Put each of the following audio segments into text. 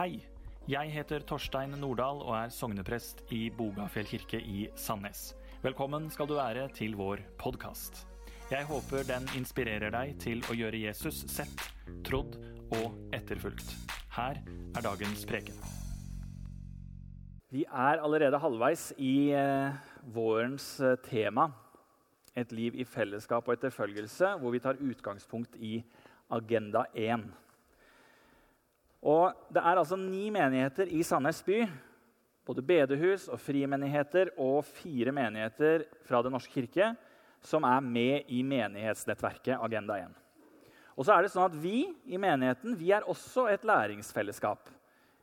Hei, jeg heter Torstein Nordahl og er sogneprest i Bogafjell kirke i Sandnes. Velkommen skal du være til vår podkast. Jeg håper den inspirerer deg til å gjøre Jesus sett, trodd og etterfulgt. Her er dagens preken. Vi er allerede halvveis i eh, vårens eh, tema, et liv i fellesskap og etterfølgelse, hvor vi tar utgangspunkt i Agenda 1. Og Det er altså ni menigheter i Sandnes by, både bedehus og frimenigheter og fire menigheter fra Den norske kirke, som er med i menighetsnettverket Agenda 1. Og så er det sånn at Vi i menigheten vi er også et læringsfellesskap.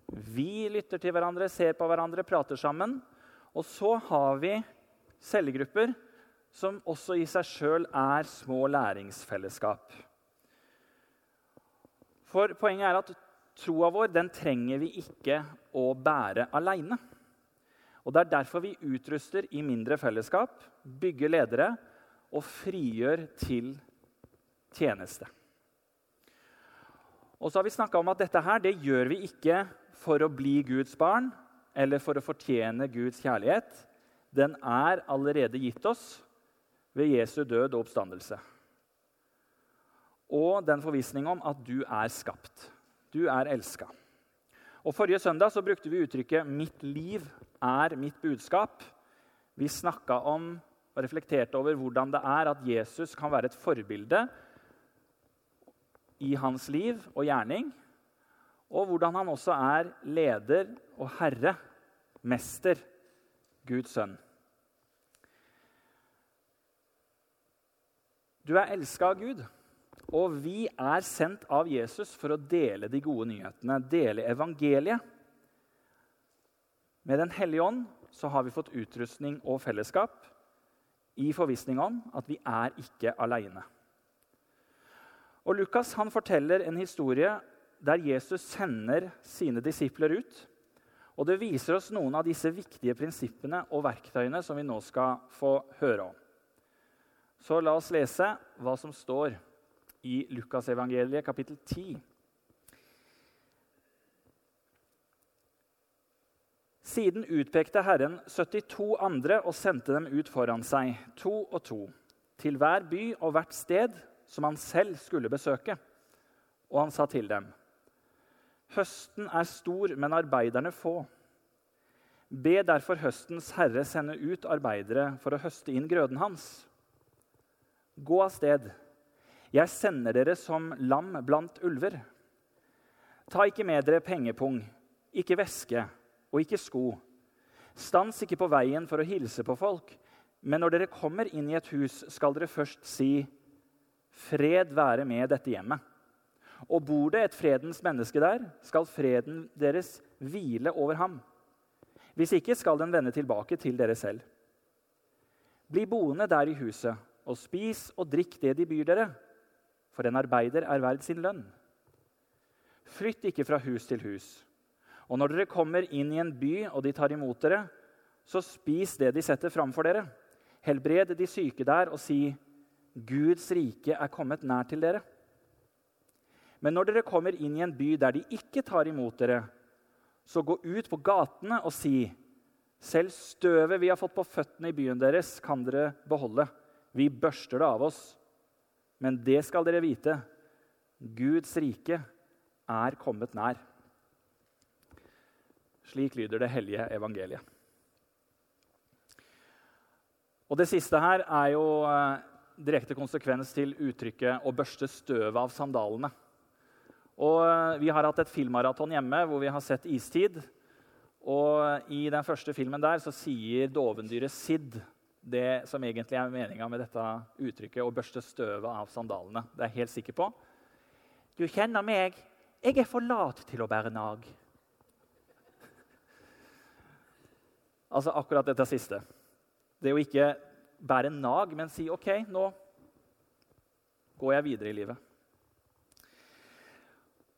Vi lytter til hverandre, ser på hverandre, prater sammen. Og så har vi cellegrupper som også i seg sjøl er små læringsfellesskap. For poenget er at troa vår den trenger vi ikke å bære aleine. Og Det er derfor vi utruster i mindre fellesskap, bygger ledere og frigjør til tjeneste. Og så har vi snakka om at dette her, det gjør vi ikke for å bli Guds barn eller for å fortjene Guds kjærlighet. Den er allerede gitt oss ved Jesu død og oppstandelse. Og den forvisning om at du er skapt. Du er elska. Og Forrige søndag så brukte vi uttrykket 'mitt liv er mitt budskap'. Vi snakka om og reflekterte over hvordan det er at Jesus kan være et forbilde i hans liv og gjerning, og hvordan han også er leder og herre, mester, Guds sønn. Du er elska av Gud, og vi er sendt av Jesus for å dele de gode nyhetene, dele evangeliet. Med Den hellige ånd så har vi fått utrustning og fellesskap i forvissning om at vi er ikke aleine. Og Lukas han forteller en historie der Jesus sender sine disipler ut. Og Det viser oss noen av disse viktige prinsippene og verktøyene som vi nå skal få høre om. Så la oss lese hva som står i Lukasevangeliet kapittel 10. Siden utpekte Herren 72 andre og sendte dem ut foran seg, to og to, til hver by og hvert sted som han selv skulle besøke. Og han sa til dem.: Høsten er stor, men arbeiderne få. Be derfor høstens herre sende ut arbeidere for å høste inn grøden hans. Gå av sted. Jeg sender dere som lam blant ulver. Ta ikke med dere pengepung, ikke væske og ikke sko. Stans ikke på veien for å hilse på folk, men når dere kommer inn i et hus, skal dere først si:" Fred være med dette hjemmet. Og bor det et fredens menneske der, skal freden deres hvile over ham. Hvis ikke skal den vende tilbake til dere selv. Bli boende der i huset, og spis og drikk det de byr dere, for en arbeider er verd sin lønn. Flytt ikke fra hus til hus. Og når dere kommer inn i en by, og de tar imot dere, så spis det de setter framfor dere. Helbred de syke der, og si, Guds rike er kommet nær til dere. Men når dere kommer inn i en by der de ikke tar imot dere, så gå ut på gatene og si, selv støvet vi har fått på føttene i byen deres, kan dere beholde. Vi børster det av oss. Men det skal dere vite. Guds rike er kommet nær. Slik lyder det hellige evangeliet. Og Det siste her er jo eh, direkte konsekvens til uttrykket 'å børste støvet av sandalene'. Og eh, Vi har hatt et filmmaraton hjemme hvor vi har sett 'Istid'. Og I den første filmen der så sier dovendyret Sid det som egentlig er meninga med dette uttrykket 'å børste støvet av sandalene'. Det er jeg helt sikker på. Du kjenner meg. Jeg er for lat til å bære nag. Altså akkurat dette siste. Det å ikke bære nag, men si OK, nå går jeg videre i livet.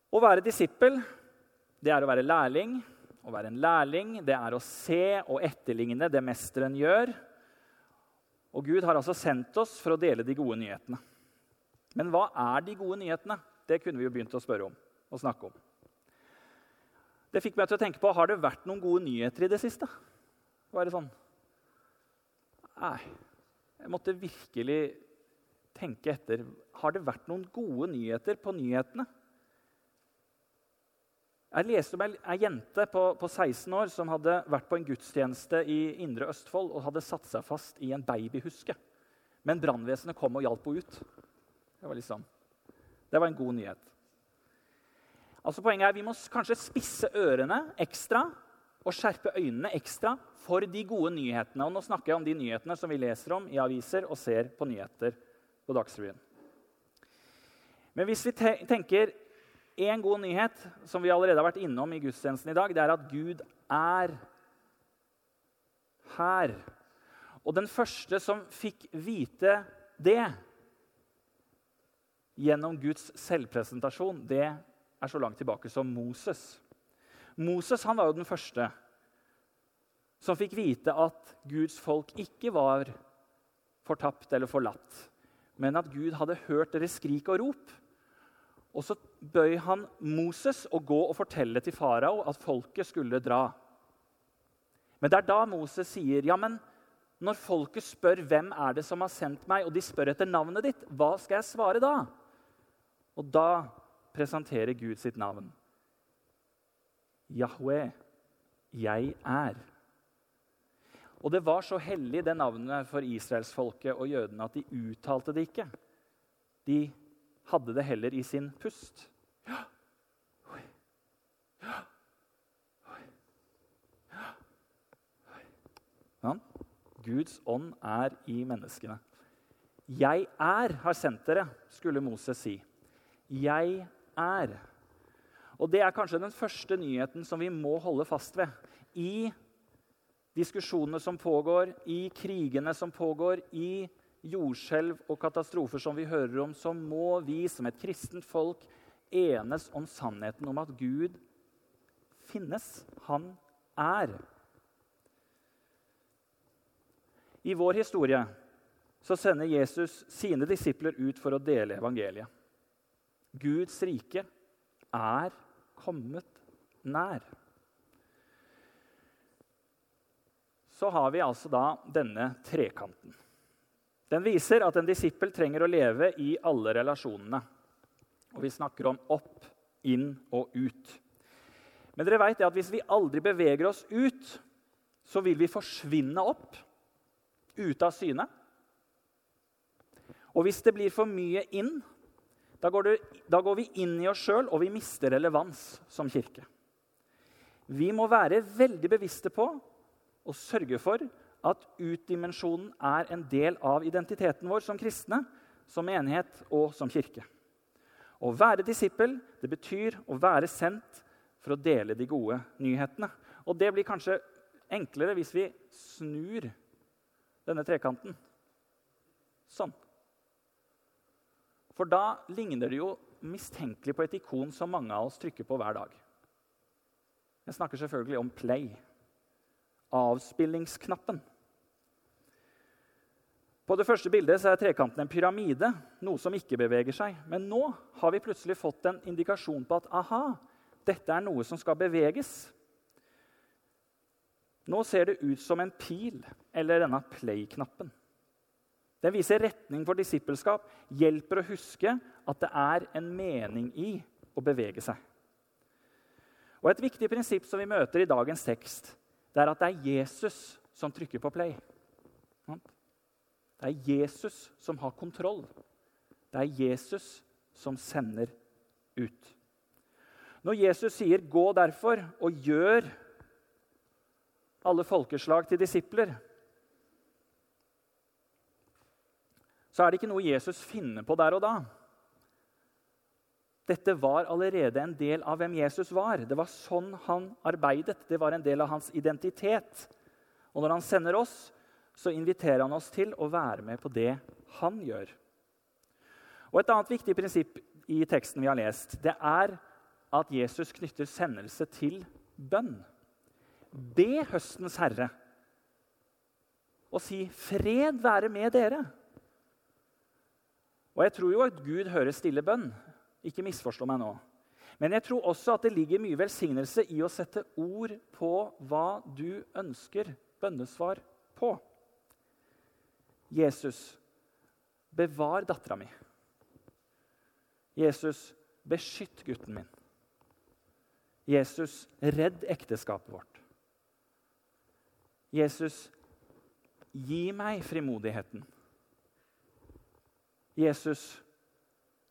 Å være disippel, det er å være lærling. Å være en lærling, det er å se og etterligne det mesteren gjør. Og Gud har altså sendt oss for å dele de gode nyhetene. Men hva er de gode nyhetene? Det kunne vi jo begynt å spørre om og snakke om. Det fikk meg til å tenke på har det vært noen gode nyheter i det siste. Var det sånn Nei. Jeg måtte virkelig tenke etter. Har det vært noen gode nyheter på nyhetene? Jeg leste om ei jente på, på, 16 år som hadde vært på en gudstjeneste i Indre Østfold og hadde satt seg fast i en babyhuske. Men brannvesenet kom og hjalp henne ut. Det var, liksom, det var en god nyhet. Altså Poenget er Vi må kanskje spisse ørene ekstra og skjerpe øynene ekstra for de gode nyhetene. Og nå snakker jeg om de nyhetene som vi leser om i aviser og ser på nyheter på Dagsrevyen. Men hvis vi tenker en god nyhet som vi allerede har vært innom i gudstjenesten i dag, det er at Gud er her. Og den første som fikk vite det gjennom Guds selvpresentasjon, det er så langt tilbake som Moses. Moses han var jo den første som fikk vite at Guds folk ikke var fortapt eller forlatt, men at Gud hadde hørt deres skrik og rop. Og så bøy han Moses å gå og fortelle til farao at folket skulle dra. Men det er da Moses sier, ja, men når folket spør hvem er det som har sendt meg, og de spør etter navnet ditt, hva skal jeg svare da? Og da presenterer Gud sitt navn. Yahweh, jeg er. Og det var så hellig, det navnet, for israelsfolket og jødene at de uttalte det ikke. De hadde det heller i sin pust. Ja. Oi. Ja. oi, Ja. Guds ånd er i menneskene. 'Jeg er har sendt dere', skulle Moses si. 'Jeg er'. Og Det er kanskje den første nyheten som vi må holde fast ved. I diskusjonene som pågår, i krigene som pågår, i jordskjelv og katastrofer som vi hører om, så må vi som et kristent folk enes om sannheten om at Gud finnes. Han er. I vår historie så sender Jesus sine disipler ut for å dele evangeliet. Guds rike er kommet nær. Så har vi altså da denne trekanten. Den viser at en disippel trenger å leve i alle relasjonene. Og vi snakker om opp, inn og ut. Men dere vet at hvis vi aldri beveger oss ut, så vil vi forsvinne opp, ute av syne. Og hvis det blir for mye inn, da går, det, da går vi inn i oss sjøl, og vi mister relevans som kirke. Vi må være veldig bevisste på å sørge for at utdimensjonen er en del av identiteten vår som kristne, som menighet og som kirke. Å være disippel det betyr å være sendt for å dele de gode nyhetene. Og det blir kanskje enklere hvis vi snur denne trekanten sånn. For da ligner det jo mistenkelig på et ikon som mange av oss trykker på hver dag. Jeg snakker selvfølgelig om play avspillingsknappen. På det første bildet er trekanten en pyramide, noe som ikke beveger seg. Men nå har vi plutselig fått en indikasjon på at aha, dette er noe som skal beveges. Nå ser det ut som en pil eller denne play-knappen. Den viser retning for disippelskap, hjelper å huske at det er en mening i å bevege seg. Og Et viktig prinsipp som vi møter i dagens tekst, det er at det er Jesus som trykker på play. Det er Jesus som har kontroll. Det er Jesus som sender ut. Når Jesus sier 'gå derfor og gjør alle folkeslag til disipler', så er det ikke noe Jesus finner på der og da. Dette var allerede en del av hvem Jesus var. Det var sånn han arbeidet. Det var en del av hans identitet. Og når han sender oss, så inviterer han oss til å være med på det han gjør. Og Et annet viktig prinsipp i teksten vi har lest, det er at Jesus knytter sendelse til bønn. Be høstens herre og si 'fred være med dere'. Og Jeg tror jo at Gud hører stille bønn. Ikke misforstå meg nå. Men jeg tror også at det ligger mye velsignelse i å sette ord på hva du ønsker bønnesvar på. Jesus, bevar dattera mi. Jesus, beskytt gutten min. Jesus, redd ekteskapet vårt. Jesus, gi meg frimodigheten. Jesus,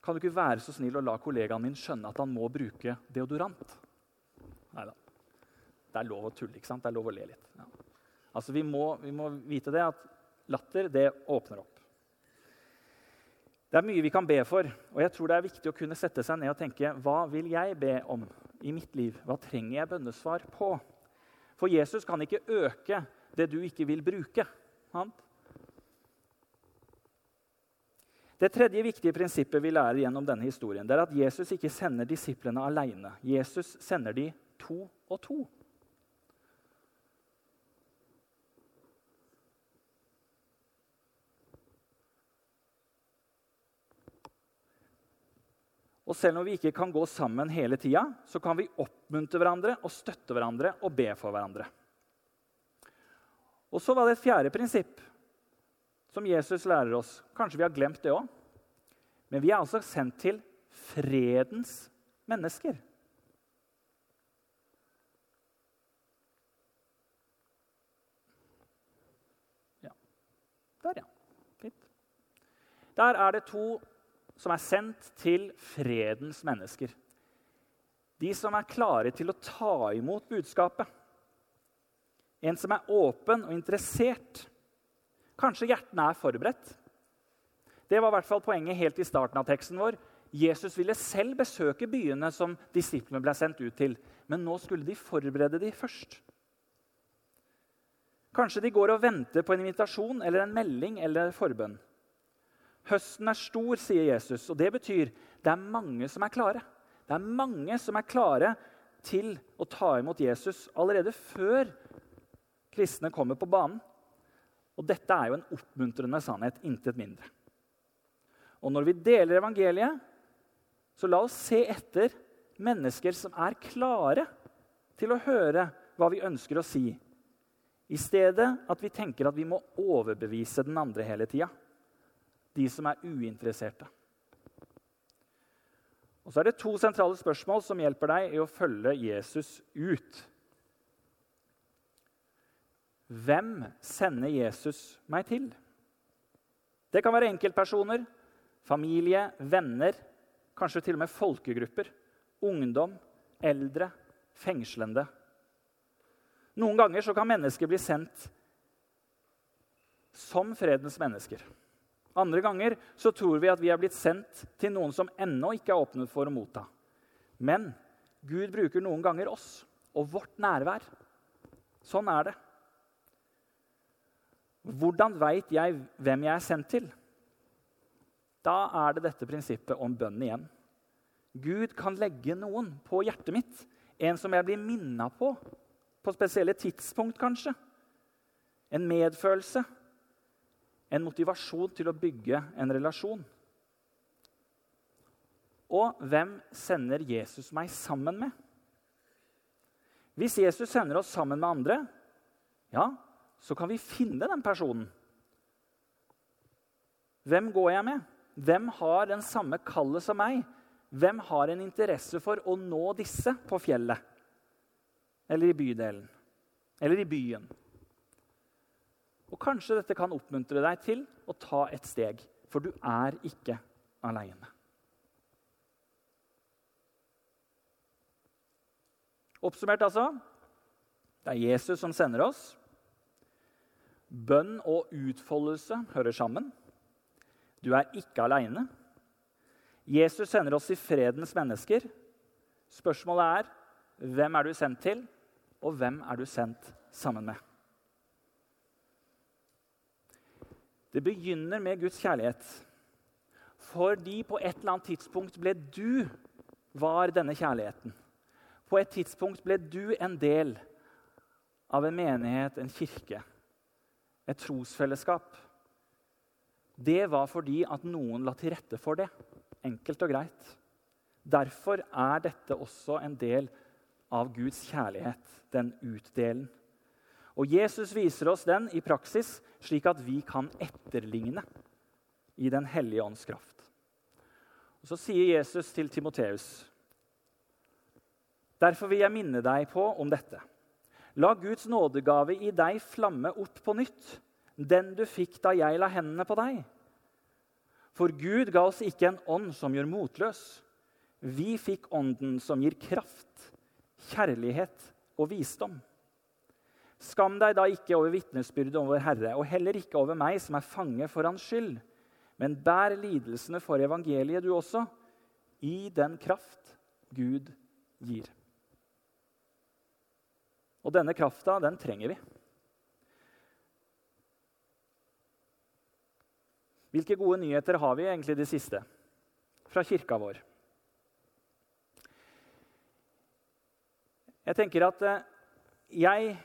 kan du ikke være så snill å la kollegaen min skjønne at han må bruke deodorant? Nei da. Det er lov å tulle. ikke sant? Det er lov å le litt. Ja. Altså, vi må, vi må, vite det at latter, det åpner opp. Det er mye vi kan be for, og jeg tror det er viktig å kunne sette seg ned og tenke hva vil jeg be om i mitt liv? Hva trenger jeg bønnesvar på? For Jesus kan ikke øke det du ikke vil bruke. Sant? Det tredje viktige prinsippet vi lærer gjennom denne historien, det er at Jesus ikke sender disiplene alene. Jesus sender de to og to. Og selv om vi ikke kan gå sammen hele tida, så kan vi oppmuntre hverandre og støtte hverandre og be for hverandre. Og så var det et fjerde prinsipp som Jesus lærer oss. Kanskje vi har glemt det òg. Men vi er altså sendt til fredens mennesker. Ja. Der, ja. Fint. Der er det to som er sendt til fredens mennesker. De som er klare til å ta imot budskapet. En som er åpen og interessert. Kanskje hjertene er forberedt. Det var i hvert fall poenget helt i starten av teksten vår. Jesus ville selv besøke byene som disiplene ble sendt ut til. Men nå skulle de forberede de først. Kanskje de går og venter på en invitasjon eller en melding eller forbønn. Høsten er stor, sier Jesus, og det betyr det er mange som er klare. Det er mange som er klare til å ta imot Jesus allerede før kristne kommer på banen. Og dette er jo en oppmuntrende sannhet, intet mindre. Og når vi deler evangeliet, så la oss se etter mennesker som er klare til å høre hva vi ønsker å si, i stedet at vi tenker at vi må overbevise den andre hele tida de som er uinteresserte. Og så er det to sentrale spørsmål som hjelper deg i å følge Jesus ut. Hvem sender Jesus meg til? Det kan være enkeltpersoner, familie, venner, kanskje til og med folkegrupper. Ungdom, eldre, fengslende. Noen ganger kan mennesker bli sendt som fredens mennesker. Andre ganger så tror vi at vi er blitt sendt til noen som ennå ikke er åpnet for å motta. Men Gud bruker noen ganger oss og vårt nærvær. Sånn er det. Hvordan veit jeg hvem jeg er sendt til? Da er det dette prinsippet om bønn igjen. Gud kan legge noen på hjertet mitt, en som jeg blir minna på på spesielle tidspunkt, kanskje. En medfølelse en motivasjon til å bygge en relasjon. Og hvem sender Jesus meg sammen med? Hvis Jesus sender oss sammen med andre, ja, så kan vi finne den personen. Hvem går jeg med? Hvem har den samme kallet som meg? Hvem har en interesse for å nå disse på fjellet? Eller i bydelen? Eller i byen? Og kanskje dette kan oppmuntre deg til å ta et steg, for du er ikke aleine. Oppsummert, altså. Det er Jesus som sender oss. Bønn og utfoldelse hører sammen. Du er ikke aleine. Jesus sender oss i fredens mennesker. Spørsmålet er hvem er du sendt til, og hvem er du sendt sammen med? Det begynner med Guds kjærlighet. Fordi på et eller annet tidspunkt ble du var denne kjærligheten. På et tidspunkt ble du en del av en menighet, en kirke, et trosfellesskap. Det var fordi at noen la til rette for det. Enkelt og greit. Derfor er dette også en del av Guds kjærlighet, den utdelen. Og Jesus viser oss den i praksis, slik at vi kan etterligne i Den hellige ånds kraft. Og Så sier Jesus til Timoteus.: Derfor vil jeg minne deg på om dette. La Guds nådegave i deg flamme opp på nytt, den du fikk da jeg la hendene på deg. For Gud ga oss ikke en ånd som gjør motløs. Vi fikk ånden som gir kraft, kjærlighet og visdom. Skam deg da ikke over vitnesbyrdet om vår Herre, og heller ikke over meg som er fange for Hans skyld. Men bær lidelsene for evangeliet, du også, i den kraft Gud gir. Og denne krafta, den trenger vi. Hvilke gode nyheter har vi egentlig de siste fra kirka vår? Jeg tenker at, eh, jeg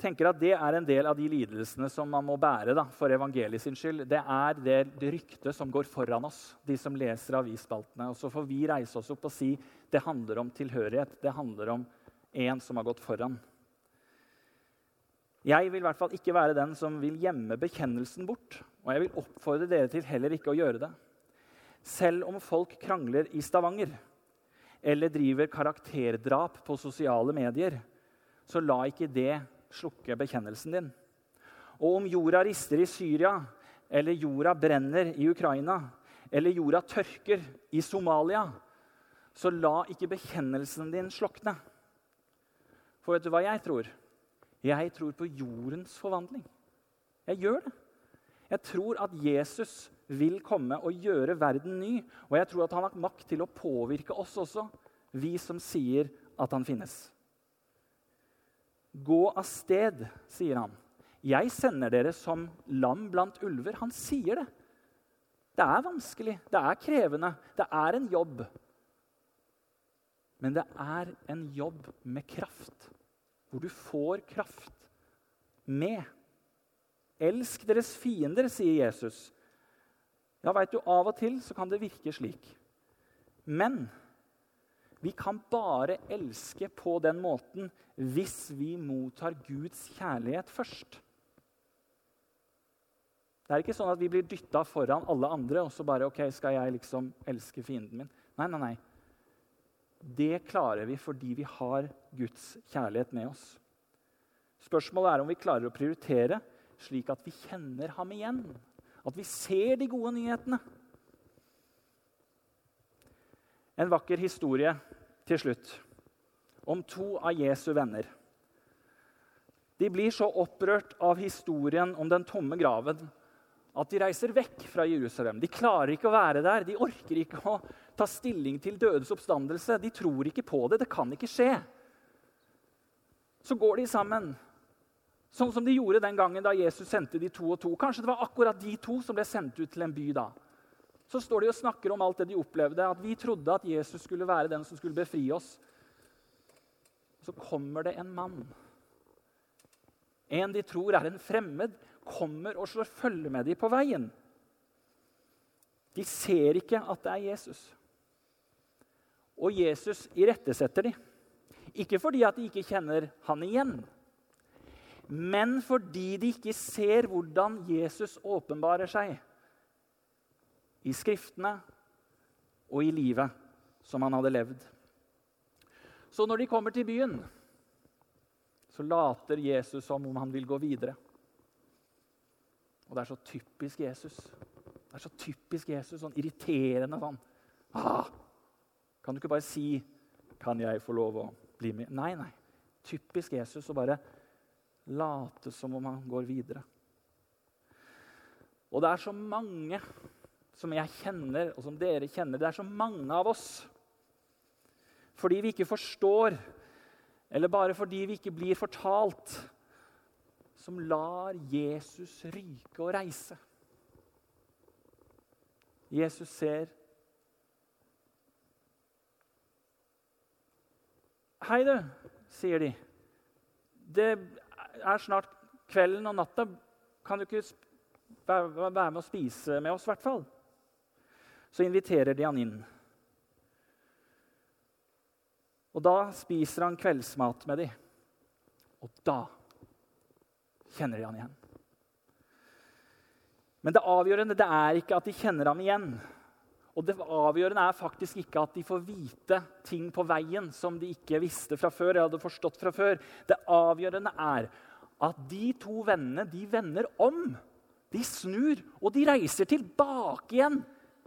tenker at det er en del av de lidelsene som man må bære da, for evangeliet sin skyld. Det er det, det ryktet som går foran oss, de som leser avisspaltene. Og så får vi reise oss opp og si det handler om tilhørighet. Det handler om en som har gått foran. Jeg vil i hvert fall ikke være den som vil gjemme bekjennelsen bort. Og jeg vil oppfordre dere til heller ikke å gjøre det. Selv om folk krangler i Stavanger eller driver karakterdrap på sosiale medier, så la ikke det slukke bekjennelsen din. Og om jorda rister i Syria, eller jorda brenner i Ukraina, eller jorda tørker i Somalia, så la ikke bekjennelsen din slukne. For vet du hva jeg tror? Jeg tror på jordens forvandling. Jeg gjør det. Jeg tror at Jesus vil komme og gjøre verden ny. Og jeg tror at han har makt til å påvirke oss også, vi som sier at han finnes. Gå av sted, sier han. Jeg sender dere som lam blant ulver. Han sier det. Det er vanskelig, det er krevende, det er en jobb. Men det er en jobb med kraft hvor du får kraft med. Elsk deres fiender, sier Jesus. Ja, veit du, av og til så kan det virke slik. Men vi kan bare elske på den måten hvis vi mottar Guds kjærlighet først. Det er ikke sånn at vi blir dytta foran alle andre og så bare ok, skal jeg liksom elske fienden min. Nei, nei, nei. Det klarer vi fordi vi har Guds kjærlighet med oss. Spørsmålet er om vi klarer å prioritere slik at vi kjenner ham igjen. At vi ser de gode nyhetene. En vakker historie til slutt om to av Jesu venner. De blir så opprørt av historien om den tomme graven at de reiser vekk fra Jerusalem. De klarer ikke å være der. De orker ikke å ta stilling til dødes oppstandelse. De tror ikke på det. Det kan ikke skje. Så går de sammen, sånn som de gjorde den gangen da Jesus sendte de to og to. Kanskje det var akkurat de to som ble sendt ut til en by da. Så står de og snakker om alt det de opplevde, at vi trodde at Jesus skulle være den som skulle befri oss. Så kommer det en mann. En de tror er en fremmed, kommer og slår følge med dem på veien. De ser ikke at det er Jesus. Og Jesus irettesetter dem. Ikke fordi at de ikke kjenner han igjen, men fordi de ikke ser hvordan Jesus åpenbarer seg i Skriftene og i livet som han hadde levd. Så når de kommer til byen, så later Jesus som om han vil gå videre. Og det er så typisk Jesus. Det er så typisk Jesus, sånn irriterende sånn ah, Kan du ikke bare si 'Kan jeg få lov å bli med?' Nei, nei. Typisk Jesus å bare late som om han går videre. Og det er så mange som jeg kjenner, og som dere kjenner. Det er så mange av oss. Fordi vi ikke forstår, eller bare fordi vi ikke blir fortalt, som lar Jesus ryke og reise. Jesus ser Hei, du, sier de. Det er snart kvelden og natta. Kan du ikke være med og spise med oss, i hvert fall? Så inviterer de han inn. Og da spiser han kveldsmat med dem. Og da kjenner de han igjen. Men det avgjørende det er ikke at de kjenner ham igjen. Og det avgjørende er faktisk ikke at de får vite ting på veien som de ikke visste fra før. eller hadde forstått fra før. Det avgjørende er at de to vennene de vender om. De snur, og de reiser tilbake igjen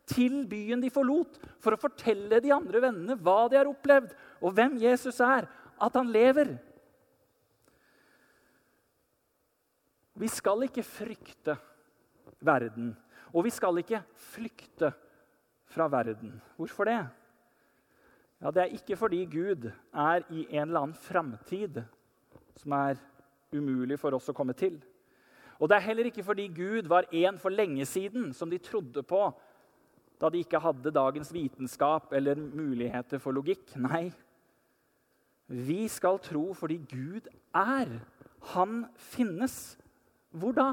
til byen de forlot, for å fortelle de andre vennene hva de har opplevd, og hvem Jesus er, at han lever. Vi skal ikke frykte verden, og vi skal ikke flykte fra verden. Hvorfor det? Ja, Det er ikke fordi Gud er i en eller annen framtid som er umulig for oss å komme til. Og det er heller ikke fordi Gud var en for lenge siden som de trodde på da de ikke hadde dagens vitenskap eller muligheter for logikk. Nei, vi skal tro fordi Gud er. Han finnes. Hvor da?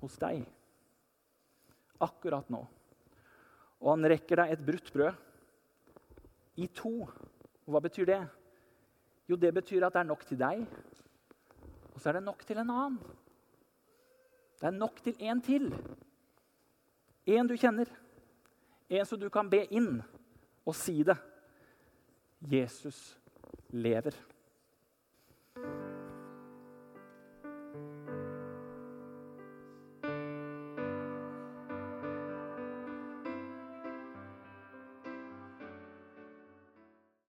Hos deg. Akkurat nå. Og han rekker deg et brutt brød i to. Og hva betyr det? Jo, det betyr at det er nok til deg, og så er det nok til en annen. Det er nok til en til. En du kjenner. En som du kan be inn og si det. Jesus lever.